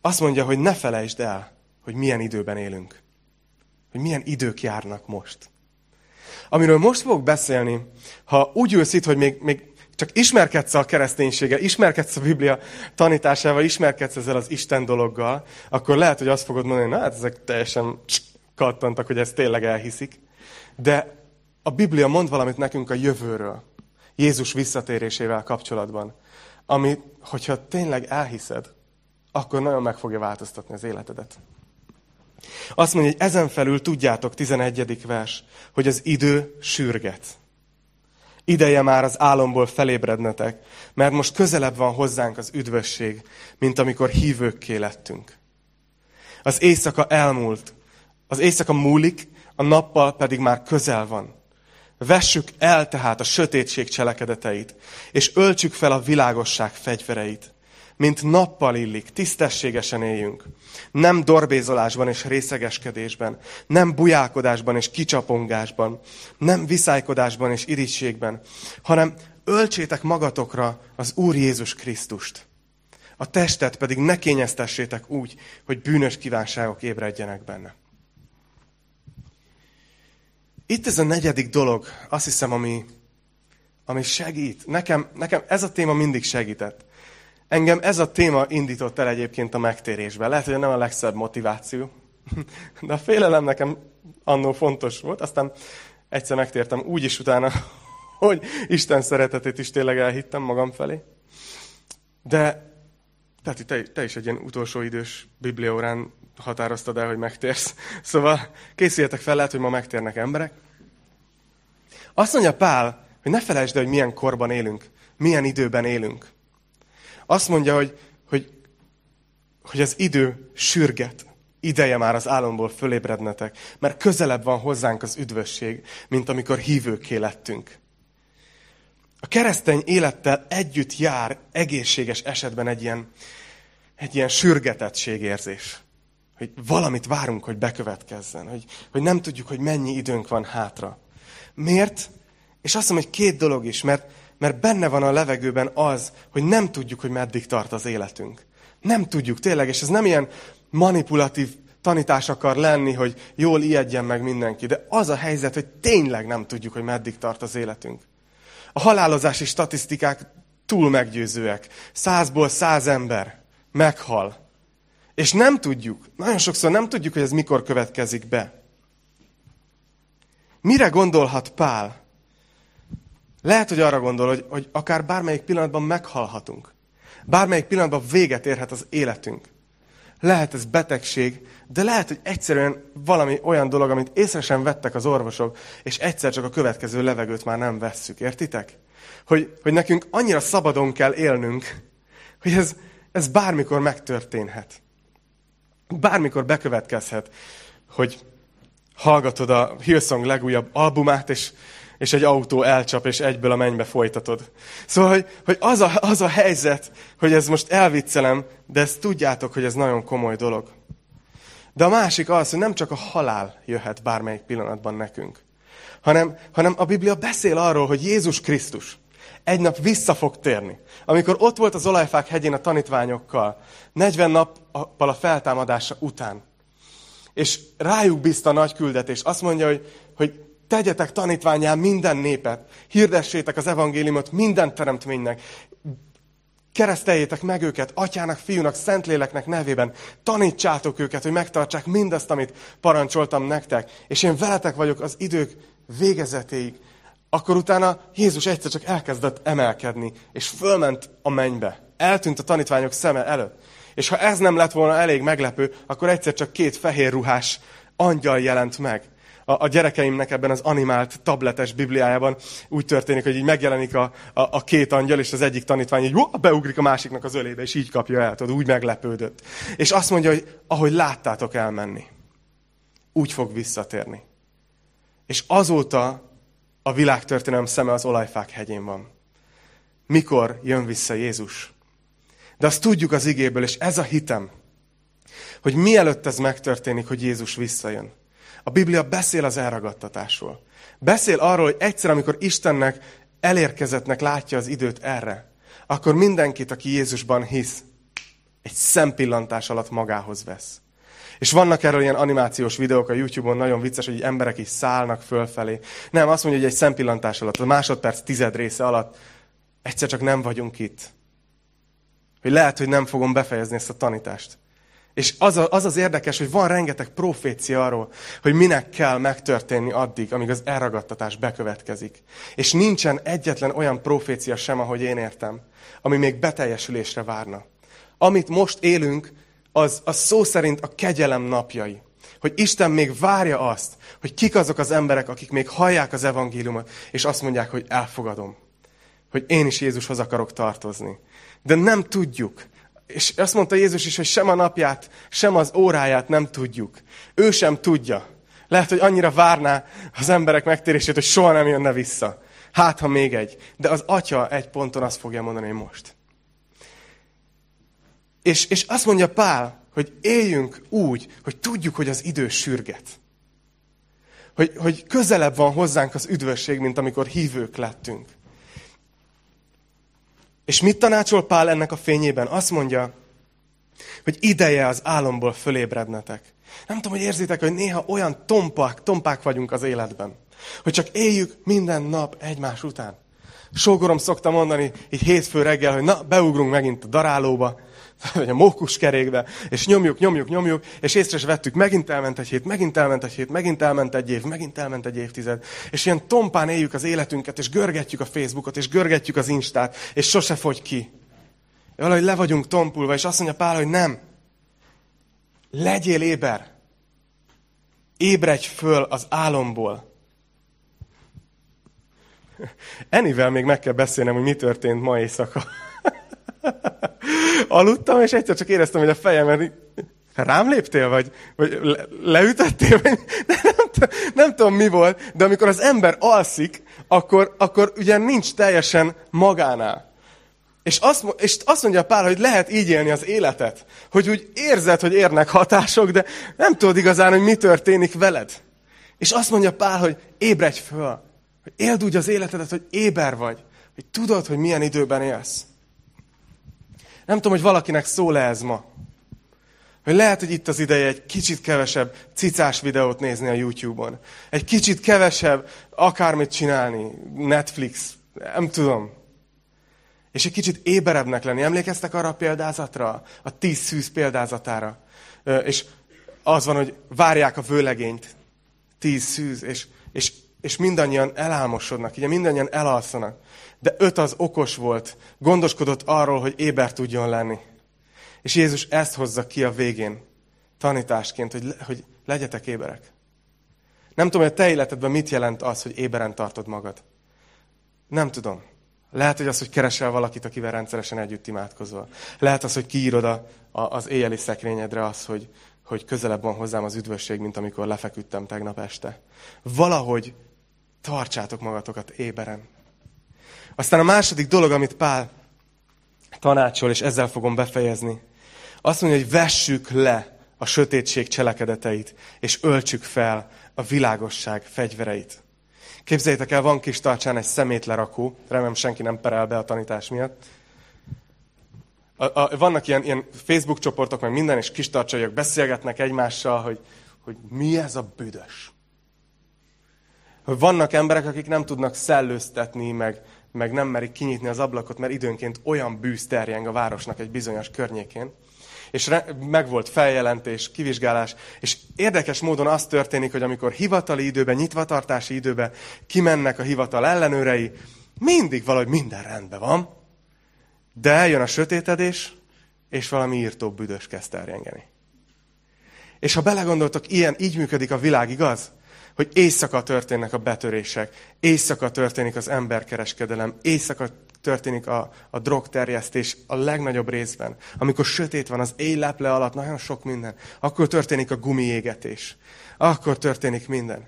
Azt mondja, hogy ne felejtsd el, hogy milyen időben élünk. Hogy milyen idők járnak most. Amiről most fogok beszélni, ha úgy ülsz itt, hogy még, még csak ismerkedsz a kereszténységgel, ismerkedsz a Biblia tanításával, ismerkedsz ezzel az Isten dologgal, akkor lehet, hogy azt fogod mondani, na hát ezek teljesen kattantak, hogy ezt tényleg elhiszik. De a Biblia mond valamit nekünk a jövőről. Jézus visszatérésével kapcsolatban, ami, hogyha tényleg elhiszed, akkor nagyon meg fogja változtatni az életedet. Azt mondja, hogy ezen felül tudjátok, 11. vers, hogy az idő sürget. Ideje már az álomból felébrednetek, mert most közelebb van hozzánk az üdvösség, mint amikor hívőkké lettünk. Az éjszaka elmúlt, az éjszaka múlik, a nappal pedig már közel van. Vessük el tehát a sötétség cselekedeteit, és öltsük fel a világosság fegyvereit. Mint nappal illik, tisztességesen éljünk. Nem dorbézolásban és részegeskedésben, nem bujálkodásban és kicsapongásban, nem viszálykodásban és irítségben, hanem öltsétek magatokra az Úr Jézus Krisztust. A testet pedig ne kényeztessétek úgy, hogy bűnös kívánságok ébredjenek benne. Itt ez a negyedik dolog, azt hiszem, ami, ami segít. Nekem, nekem ez a téma mindig segített. Engem ez a téma indított el egyébként a megtérésbe. Lehet, hogy nem a legszebb motiváció, de a félelem nekem annó fontos volt. Aztán egyszer megtértem úgy is utána, hogy Isten szeretetét is tényleg elhittem magam felé. De tehát te, te is egy ilyen utolsó idős bibliórán határoztad el, hogy megtérsz. Szóval készüljetek fel, lehet, hogy ma megtérnek emberek. Azt mondja Pál, hogy ne felejtsd el, hogy milyen korban élünk, milyen időben élünk. Azt mondja, hogy, hogy, hogy az idő sürget. Ideje már az álomból fölébrednetek, mert közelebb van hozzánk az üdvösség, mint amikor hívőké lettünk. A keresztény élettel együtt jár egészséges esetben egy ilyen, egy ilyen sürgetettségérzés hogy valamit várunk, hogy bekövetkezzen, hogy, hogy nem tudjuk, hogy mennyi időnk van hátra. Miért? És azt mondom, hogy két dolog is, mert, mert benne van a levegőben az, hogy nem tudjuk, hogy meddig tart az életünk. Nem tudjuk, tényleg, és ez nem ilyen manipulatív tanítás akar lenni, hogy jól ijedjen meg mindenki, de az a helyzet, hogy tényleg nem tudjuk, hogy meddig tart az életünk. A halálozási statisztikák túl meggyőzőek. Százból száz ember meghal és nem tudjuk, nagyon sokszor nem tudjuk, hogy ez mikor következik be. Mire gondolhat Pál? Lehet, hogy arra gondol, hogy, hogy akár bármelyik pillanatban meghalhatunk. Bármelyik pillanatban véget érhet az életünk. Lehet ez betegség, de lehet, hogy egyszerűen valami olyan dolog, amit észre sem vettek az orvosok, és egyszer csak a következő levegőt már nem vesszük. Értitek? Hogy, hogy nekünk annyira szabadon kell élnünk, hogy ez, ez bármikor megtörténhet. Bármikor bekövetkezhet, hogy hallgatod a Hillsong legújabb albumát, és, és egy autó elcsap, és egyből a mennybe folytatod. Szóval, hogy, hogy az, a, az a helyzet, hogy ez most elviccelem, de ezt tudjátok, hogy ez nagyon komoly dolog. De a másik az, hogy nem csak a halál jöhet bármelyik pillanatban nekünk, hanem, hanem a Biblia beszél arról, hogy Jézus Krisztus, egy nap vissza fog térni. Amikor ott volt az olajfák hegyén a tanítványokkal, 40 nappal a feltámadása után, és rájuk bízta a nagy küldetés. Azt mondja, hogy, hogy tegyetek tanítványán minden népet, hirdessétek az evangéliumot minden teremtménynek, kereszteljétek meg őket, atyának, fiúnak, szentléleknek nevében, tanítsátok őket, hogy megtartsák mindazt, amit parancsoltam nektek, és én veletek vagyok az idők végezetéig akkor utána Jézus egyszer csak elkezdett emelkedni, és fölment a mennybe. Eltűnt a tanítványok szeme előtt. És ha ez nem lett volna elég meglepő, akkor egyszer csak két fehér ruhás angyal jelent meg. A, a gyerekeimnek ebben az animált tabletes bibliájában úgy történik, hogy így megjelenik a, a, a két angyal, és az egyik tanítvány így uh, beugrik a másiknak az ölébe, és így kapja el, tudod, úgy meglepődött. És azt mondja, hogy ahogy láttátok elmenni, úgy fog visszatérni. És azóta a világtörténelem szeme az olajfák hegyén van. Mikor jön vissza Jézus? De azt tudjuk az igéből, és ez a hitem, hogy mielőtt ez megtörténik, hogy Jézus visszajön. A Biblia beszél az elragadtatásról. Beszél arról, hogy egyszer, amikor Istennek elérkezettnek látja az időt erre, akkor mindenkit, aki Jézusban hisz, egy szempillantás alatt magához vesz. És vannak erről ilyen animációs videók a YouTube-on, nagyon vicces, hogy emberek is szállnak fölfelé. Nem, azt mondja, hogy egy szempillantás alatt, a másodperc tized része alatt egyszer csak nem vagyunk itt. Hogy lehet, hogy nem fogom befejezni ezt a tanítást. És az, a, az az érdekes, hogy van rengeteg profécia arról, hogy minek kell megtörténni addig, amíg az elragadtatás bekövetkezik. És nincsen egyetlen olyan profécia sem, ahogy én értem, ami még beteljesülésre várna. Amit most élünk, az, az szó szerint a kegyelem napjai. Hogy Isten még várja azt, hogy kik azok az emberek, akik még hallják az evangéliumot, és azt mondják, hogy elfogadom. Hogy én is Jézushoz akarok tartozni. De nem tudjuk. És azt mondta Jézus is, hogy sem a napját, sem az óráját nem tudjuk. Ő sem tudja. Lehet, hogy annyira várná az emberek megtérését, hogy soha nem jönne vissza. Hát, ha még egy. De az atya egy ponton azt fogja mondani, hogy most. És, és azt mondja Pál, hogy éljünk úgy, hogy tudjuk, hogy az idő sürget. Hogy, hogy közelebb van hozzánk az üdvösség, mint amikor hívők lettünk. És mit tanácsol Pál ennek a fényében? Azt mondja, hogy ideje az álomból fölébrednetek. Nem tudom, hogy érzitek, hogy néha olyan tompák, tompák vagyunk az életben, hogy csak éljük minden nap egymás után. Sógorom szokta mondani így hétfő reggel, hogy na, beugrunk megint a darálóba, vagy a mókuskerékbe, és nyomjuk, nyomjuk, nyomjuk, és észre se vettük, megint elment egy hét, megint elment egy hét, megint elment egy év, megint elment egy évtized. És ilyen tompán éljük az életünket, és görgetjük a Facebookot, és görgetjük az Instát, és sose fogy ki. Valahogy le vagyunk tompulva, és azt mondja Pál, hogy nem. Legyél éber. Ébredj föl az álomból. Enivel még meg kell beszélnem, hogy mi történt ma éjszaka. Aludtam, és egyszer csak éreztem, hogy a fejem, rám léptél, vagy, vagy le, leütöttél, vagy nem, nem, nem tudom mi volt, de amikor az ember alszik, akkor, akkor ugye nincs teljesen magánál. És azt, és azt mondja Pál, hogy lehet így élni az életet, hogy úgy érzed, hogy érnek hatások, de nem tudod igazán, hogy mi történik veled. És azt mondja Pál, hogy ébredj föl, hogy éld úgy az életedet, hogy éber vagy, hogy tudod, hogy milyen időben élsz. Nem tudom, hogy valakinek szól-e ez ma. Hogy lehet, hogy itt az ideje egy kicsit kevesebb cicás videót nézni a YouTube-on. Egy kicsit kevesebb akármit csinálni. Netflix, nem tudom. És egy kicsit éberebbnek lenni. Emlékeztek arra a példázatra? A tíz szűz példázatára. És az van, hogy várják a vőlegényt. Tíz szűz, és, és, és mindannyian elálmosodnak, ugye mindannyian elalszanak de öt az okos volt, gondoskodott arról, hogy éber tudjon lenni. És Jézus ezt hozza ki a végén, tanításként, hogy, hogy legyetek éberek. Nem tudom, hogy a te életedben mit jelent az, hogy éberen tartod magad. Nem tudom. Lehet, hogy az, hogy keresel valakit, akivel rendszeresen együtt imádkozol. Lehet az, hogy kiírod a, a, az éjjeli szekrényedre az, hogy, hogy közelebb van hozzám az üdvösség, mint amikor lefeküdtem tegnap este. Valahogy tartsátok magatokat éberen. Aztán a második dolog, amit Pál tanácsol, és ezzel fogom befejezni, azt mondja, hogy vessük le a sötétség cselekedeteit, és öltsük fel a világosság fegyvereit. Képzeljétek el, van kis tartsán egy szemétlerakó, remélem senki nem perel be a tanítás miatt. A, a, vannak ilyen, ilyen Facebook csoportok, meg minden, és kis tartsaiak beszélgetnek egymással, hogy, hogy mi ez a büdös. Vannak emberek, akik nem tudnak szellőztetni, meg, meg nem merik kinyitni az ablakot, mert időnként olyan bűz terjeng a városnak egy bizonyos környékén. És meg volt feljelentés, kivizsgálás, és érdekes módon az történik, hogy amikor hivatali időben, nyitvatartási időben kimennek a hivatal ellenőrei, mindig valahogy minden rendben van, de eljön a sötétedés, és valami írtó büdös kezd terjengeni. És ha belegondoltok, ilyen, így működik a világ, igaz? Hogy éjszaka történnek a betörések, éjszaka történik az emberkereskedelem, éjszaka történik a, a drogterjesztés a legnagyobb részben. Amikor sötét van, az éjleple alatt nagyon sok minden, akkor történik a gumiégetés. Akkor történik minden.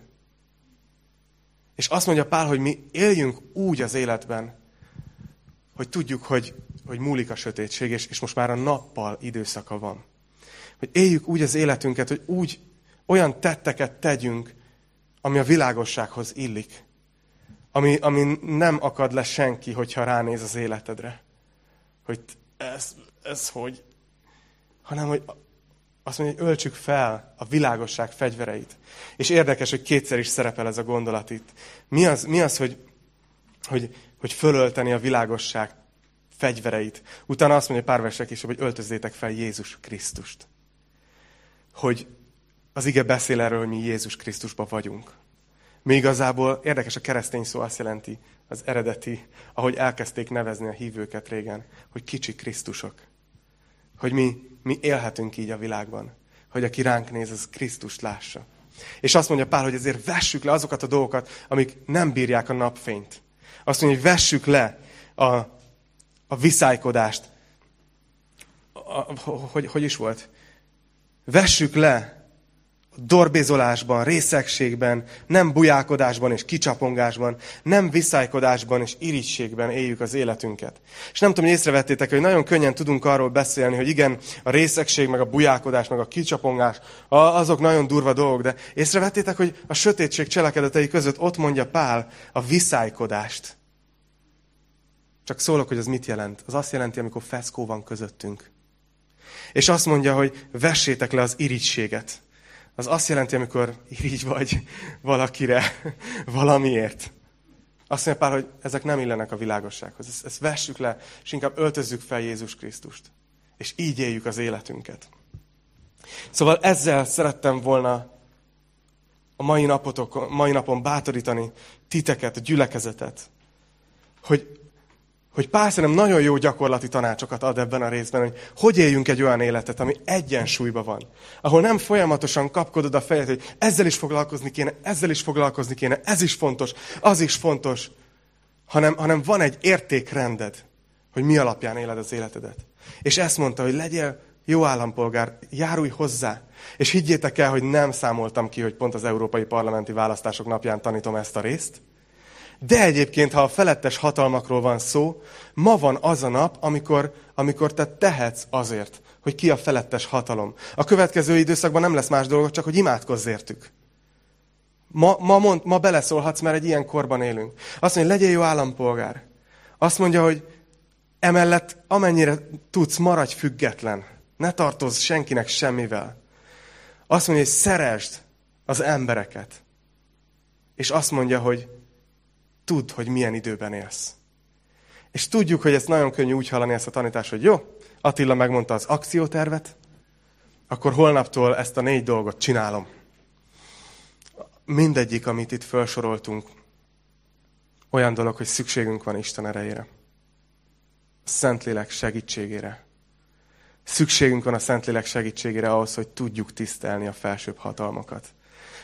És azt mondja Pál, hogy mi éljünk úgy az életben, hogy tudjuk, hogy, hogy múlik a sötétség, és, és most már a nappal időszaka van. Hogy éljük úgy az életünket, hogy úgy olyan tetteket tegyünk, ami a világossághoz illik. Ami, ami nem akad le senki, hogyha ránéz az életedre. Hogy ez, ez hogy? Hanem, hogy azt mondja, hogy öltsük fel a világosság fegyvereit. És érdekes, hogy kétszer is szerepel ez a gondolat itt. Mi az, mi az hogy, hogy, hogy fölölteni a világosság fegyvereit? Utána azt mondja pár versek is, hogy öltözzétek fel Jézus Krisztust. hogy az ige beszél erről, hogy mi Jézus Krisztusban vagyunk. Mi igazából érdekes, a keresztény szó azt jelenti, az eredeti, ahogy elkezdték nevezni a hívőket régen, hogy kicsi Krisztusok. Hogy mi, mi élhetünk így a világban. Hogy aki ránk néz, az Krisztust lássa. És azt mondja Pál, hogy ezért vessük le azokat a dolgokat, amik nem bírják a napfényt. Azt mondja, hogy vessük le a, a viszálykodást. A, hogy, hogy is volt? Vessük le dorbézolásban, részegségben, nem bujálkodásban és kicsapongásban, nem viszálykodásban és irigységben éljük az életünket. És nem tudom, hogy észrevettétek, hogy nagyon könnyen tudunk arról beszélni, hogy igen, a részegség, meg a bujálkodás, meg a kicsapongás, azok nagyon durva dolgok, de észrevettétek, hogy a sötétség cselekedetei között ott mondja Pál a viszálykodást. Csak szólok, hogy az mit jelent. Az azt jelenti, amikor feszkó van közöttünk. És azt mondja, hogy vessétek le az irigységet az azt jelenti, amikor irigy vagy valakire, valamiért. Azt mondja Pál, hogy ezek nem illenek a világossághoz. Ezt, ezt vessük le, és inkább öltözzük fel Jézus Krisztust. És így éljük az életünket. Szóval ezzel szerettem volna a mai, napotok, mai napon bátorítani titeket, a gyülekezetet, hogy hogy Pál szerintem nagyon jó gyakorlati tanácsokat ad ebben a részben, hogy hogy éljünk egy olyan életet, ami egyensúlyban van. Ahol nem folyamatosan kapkodod a fejed, hogy ezzel is foglalkozni kéne, ezzel is foglalkozni kéne, ez is fontos, az is fontos, hanem, hanem van egy értékrended, hogy mi alapján éled az életedet. És ezt mondta, hogy legyél jó állampolgár, járulj hozzá. És higgyétek el, hogy nem számoltam ki, hogy pont az európai parlamenti választások napján tanítom ezt a részt, de egyébként, ha a felettes hatalmakról van szó, ma van az a nap, amikor, amikor te tehetsz azért, hogy ki a felettes hatalom. A következő időszakban nem lesz más dolog, csak hogy imádkozz értük. Ma, ma, mond, ma beleszólhatsz, mert egy ilyen korban élünk. Azt mondja, legyél jó állampolgár. Azt mondja, hogy emellett amennyire tudsz, maradj független. Ne tartozz senkinek semmivel. Azt mondja, hogy szeresd az embereket. És azt mondja, hogy Tudd, hogy milyen időben élsz. És tudjuk, hogy ezt nagyon könnyű úgy hallani ezt a tanítást, hogy jó, Attila megmondta az akciótervet, akkor holnaptól ezt a négy dolgot csinálom. Mindegyik, amit itt felsoroltunk, olyan dolog, hogy szükségünk van Isten erejére. A Szentlélek segítségére. Szükségünk van a Szentlélek segítségére ahhoz, hogy tudjuk tisztelni a felsőbb hatalmakat.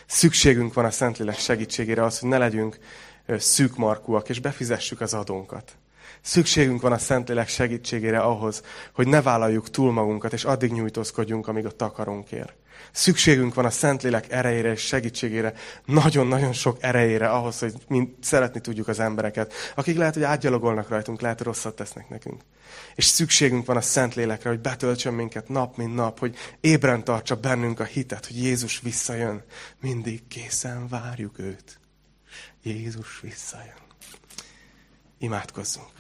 Szükségünk van a Szentlélek segítségére ahhoz, hogy ne legyünk szűkmarkúak, és befizessük az adónkat. Szükségünk van a Szentlélek segítségére ahhoz, hogy ne vállaljuk túl magunkat, és addig nyújtózkodjunk, amíg a takarunk ér. Szükségünk van a Szentlélek erejére és segítségére, nagyon-nagyon sok erejére ahhoz, hogy mi szeretni tudjuk az embereket, akik lehet, hogy átgyalogolnak rajtunk, lehet, hogy rosszat tesznek nekünk. És szükségünk van a Szentlélekre, hogy betöltsön minket nap, mint nap, hogy ébren tartsa bennünk a hitet, hogy Jézus visszajön. Mindig készen várjuk őt. Jézus visszajön. Imádkozzunk.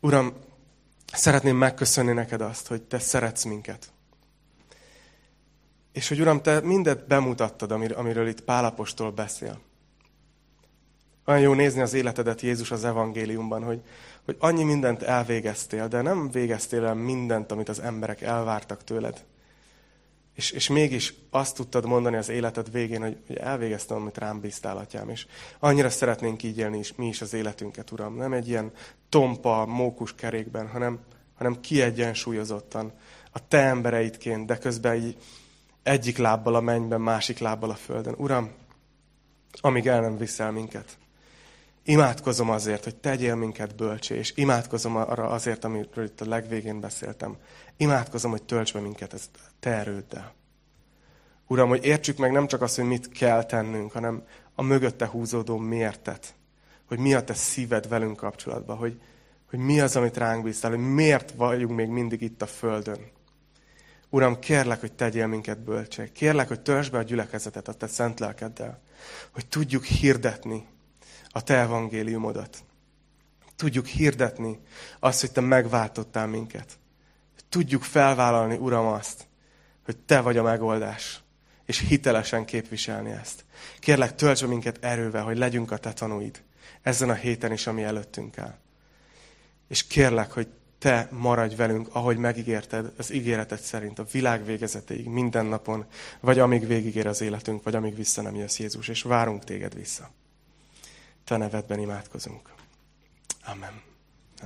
Uram, szeretném megköszönni neked azt, hogy te szeretsz minket. És hogy Uram, te mindet bemutattad, amiről itt Pálapostól beszél. Olyan jó nézni az életedet Jézus az evangéliumban, hogy, hogy annyi mindent elvégeztél, de nem végeztél el mindent, amit az emberek elvártak tőled. És, és mégis azt tudtad mondani az életed végén, hogy, hogy elvégeztem, amit rám bíztál, atyám. És annyira szeretnénk így élni is, mi is az életünket, Uram. Nem egy ilyen tompa, mókus kerékben, hanem, hanem kiegyensúlyozottan a te embereidként, de közben így egyik lábbal a mennyben, másik lábbal a földön. Uram, amíg el nem viszel minket. Imádkozom azért, hogy tegyél minket bölcsé, és imádkozom arra azért, amiről itt a legvégén beszéltem. Imádkozom, hogy tölts be minket ezt te erőddel. Uram, hogy értsük meg nem csak azt, hogy mit kell tennünk, hanem a mögötte húzódó miértet. Hogy mi a te szíved velünk kapcsolatban, hogy, hogy mi az, amit ránk bíztál, hogy miért vagyunk még mindig itt a földön. Uram, kérlek, hogy tegyél minket bölcsé. Kérlek, hogy törzs be a gyülekezetet a te szent lelkeddel. Hogy tudjuk hirdetni a te evangéliumodat. Tudjuk hirdetni azt, hogy te megváltottál minket. Tudjuk felvállalni, Uram, azt, hogy te vagy a megoldás, és hitelesen képviselni ezt. Kérlek, tölts minket erővel, hogy legyünk a te tanúid, ezen a héten is, ami előttünk áll. És kérlek, hogy te maradj velünk, ahogy megígérted az ígéretet szerint a világ végezetéig, minden napon, vagy amíg végigér az életünk, vagy amíg vissza nem jössz Jézus, és várunk téged vissza. Te nevedben imádkozunk. Amen.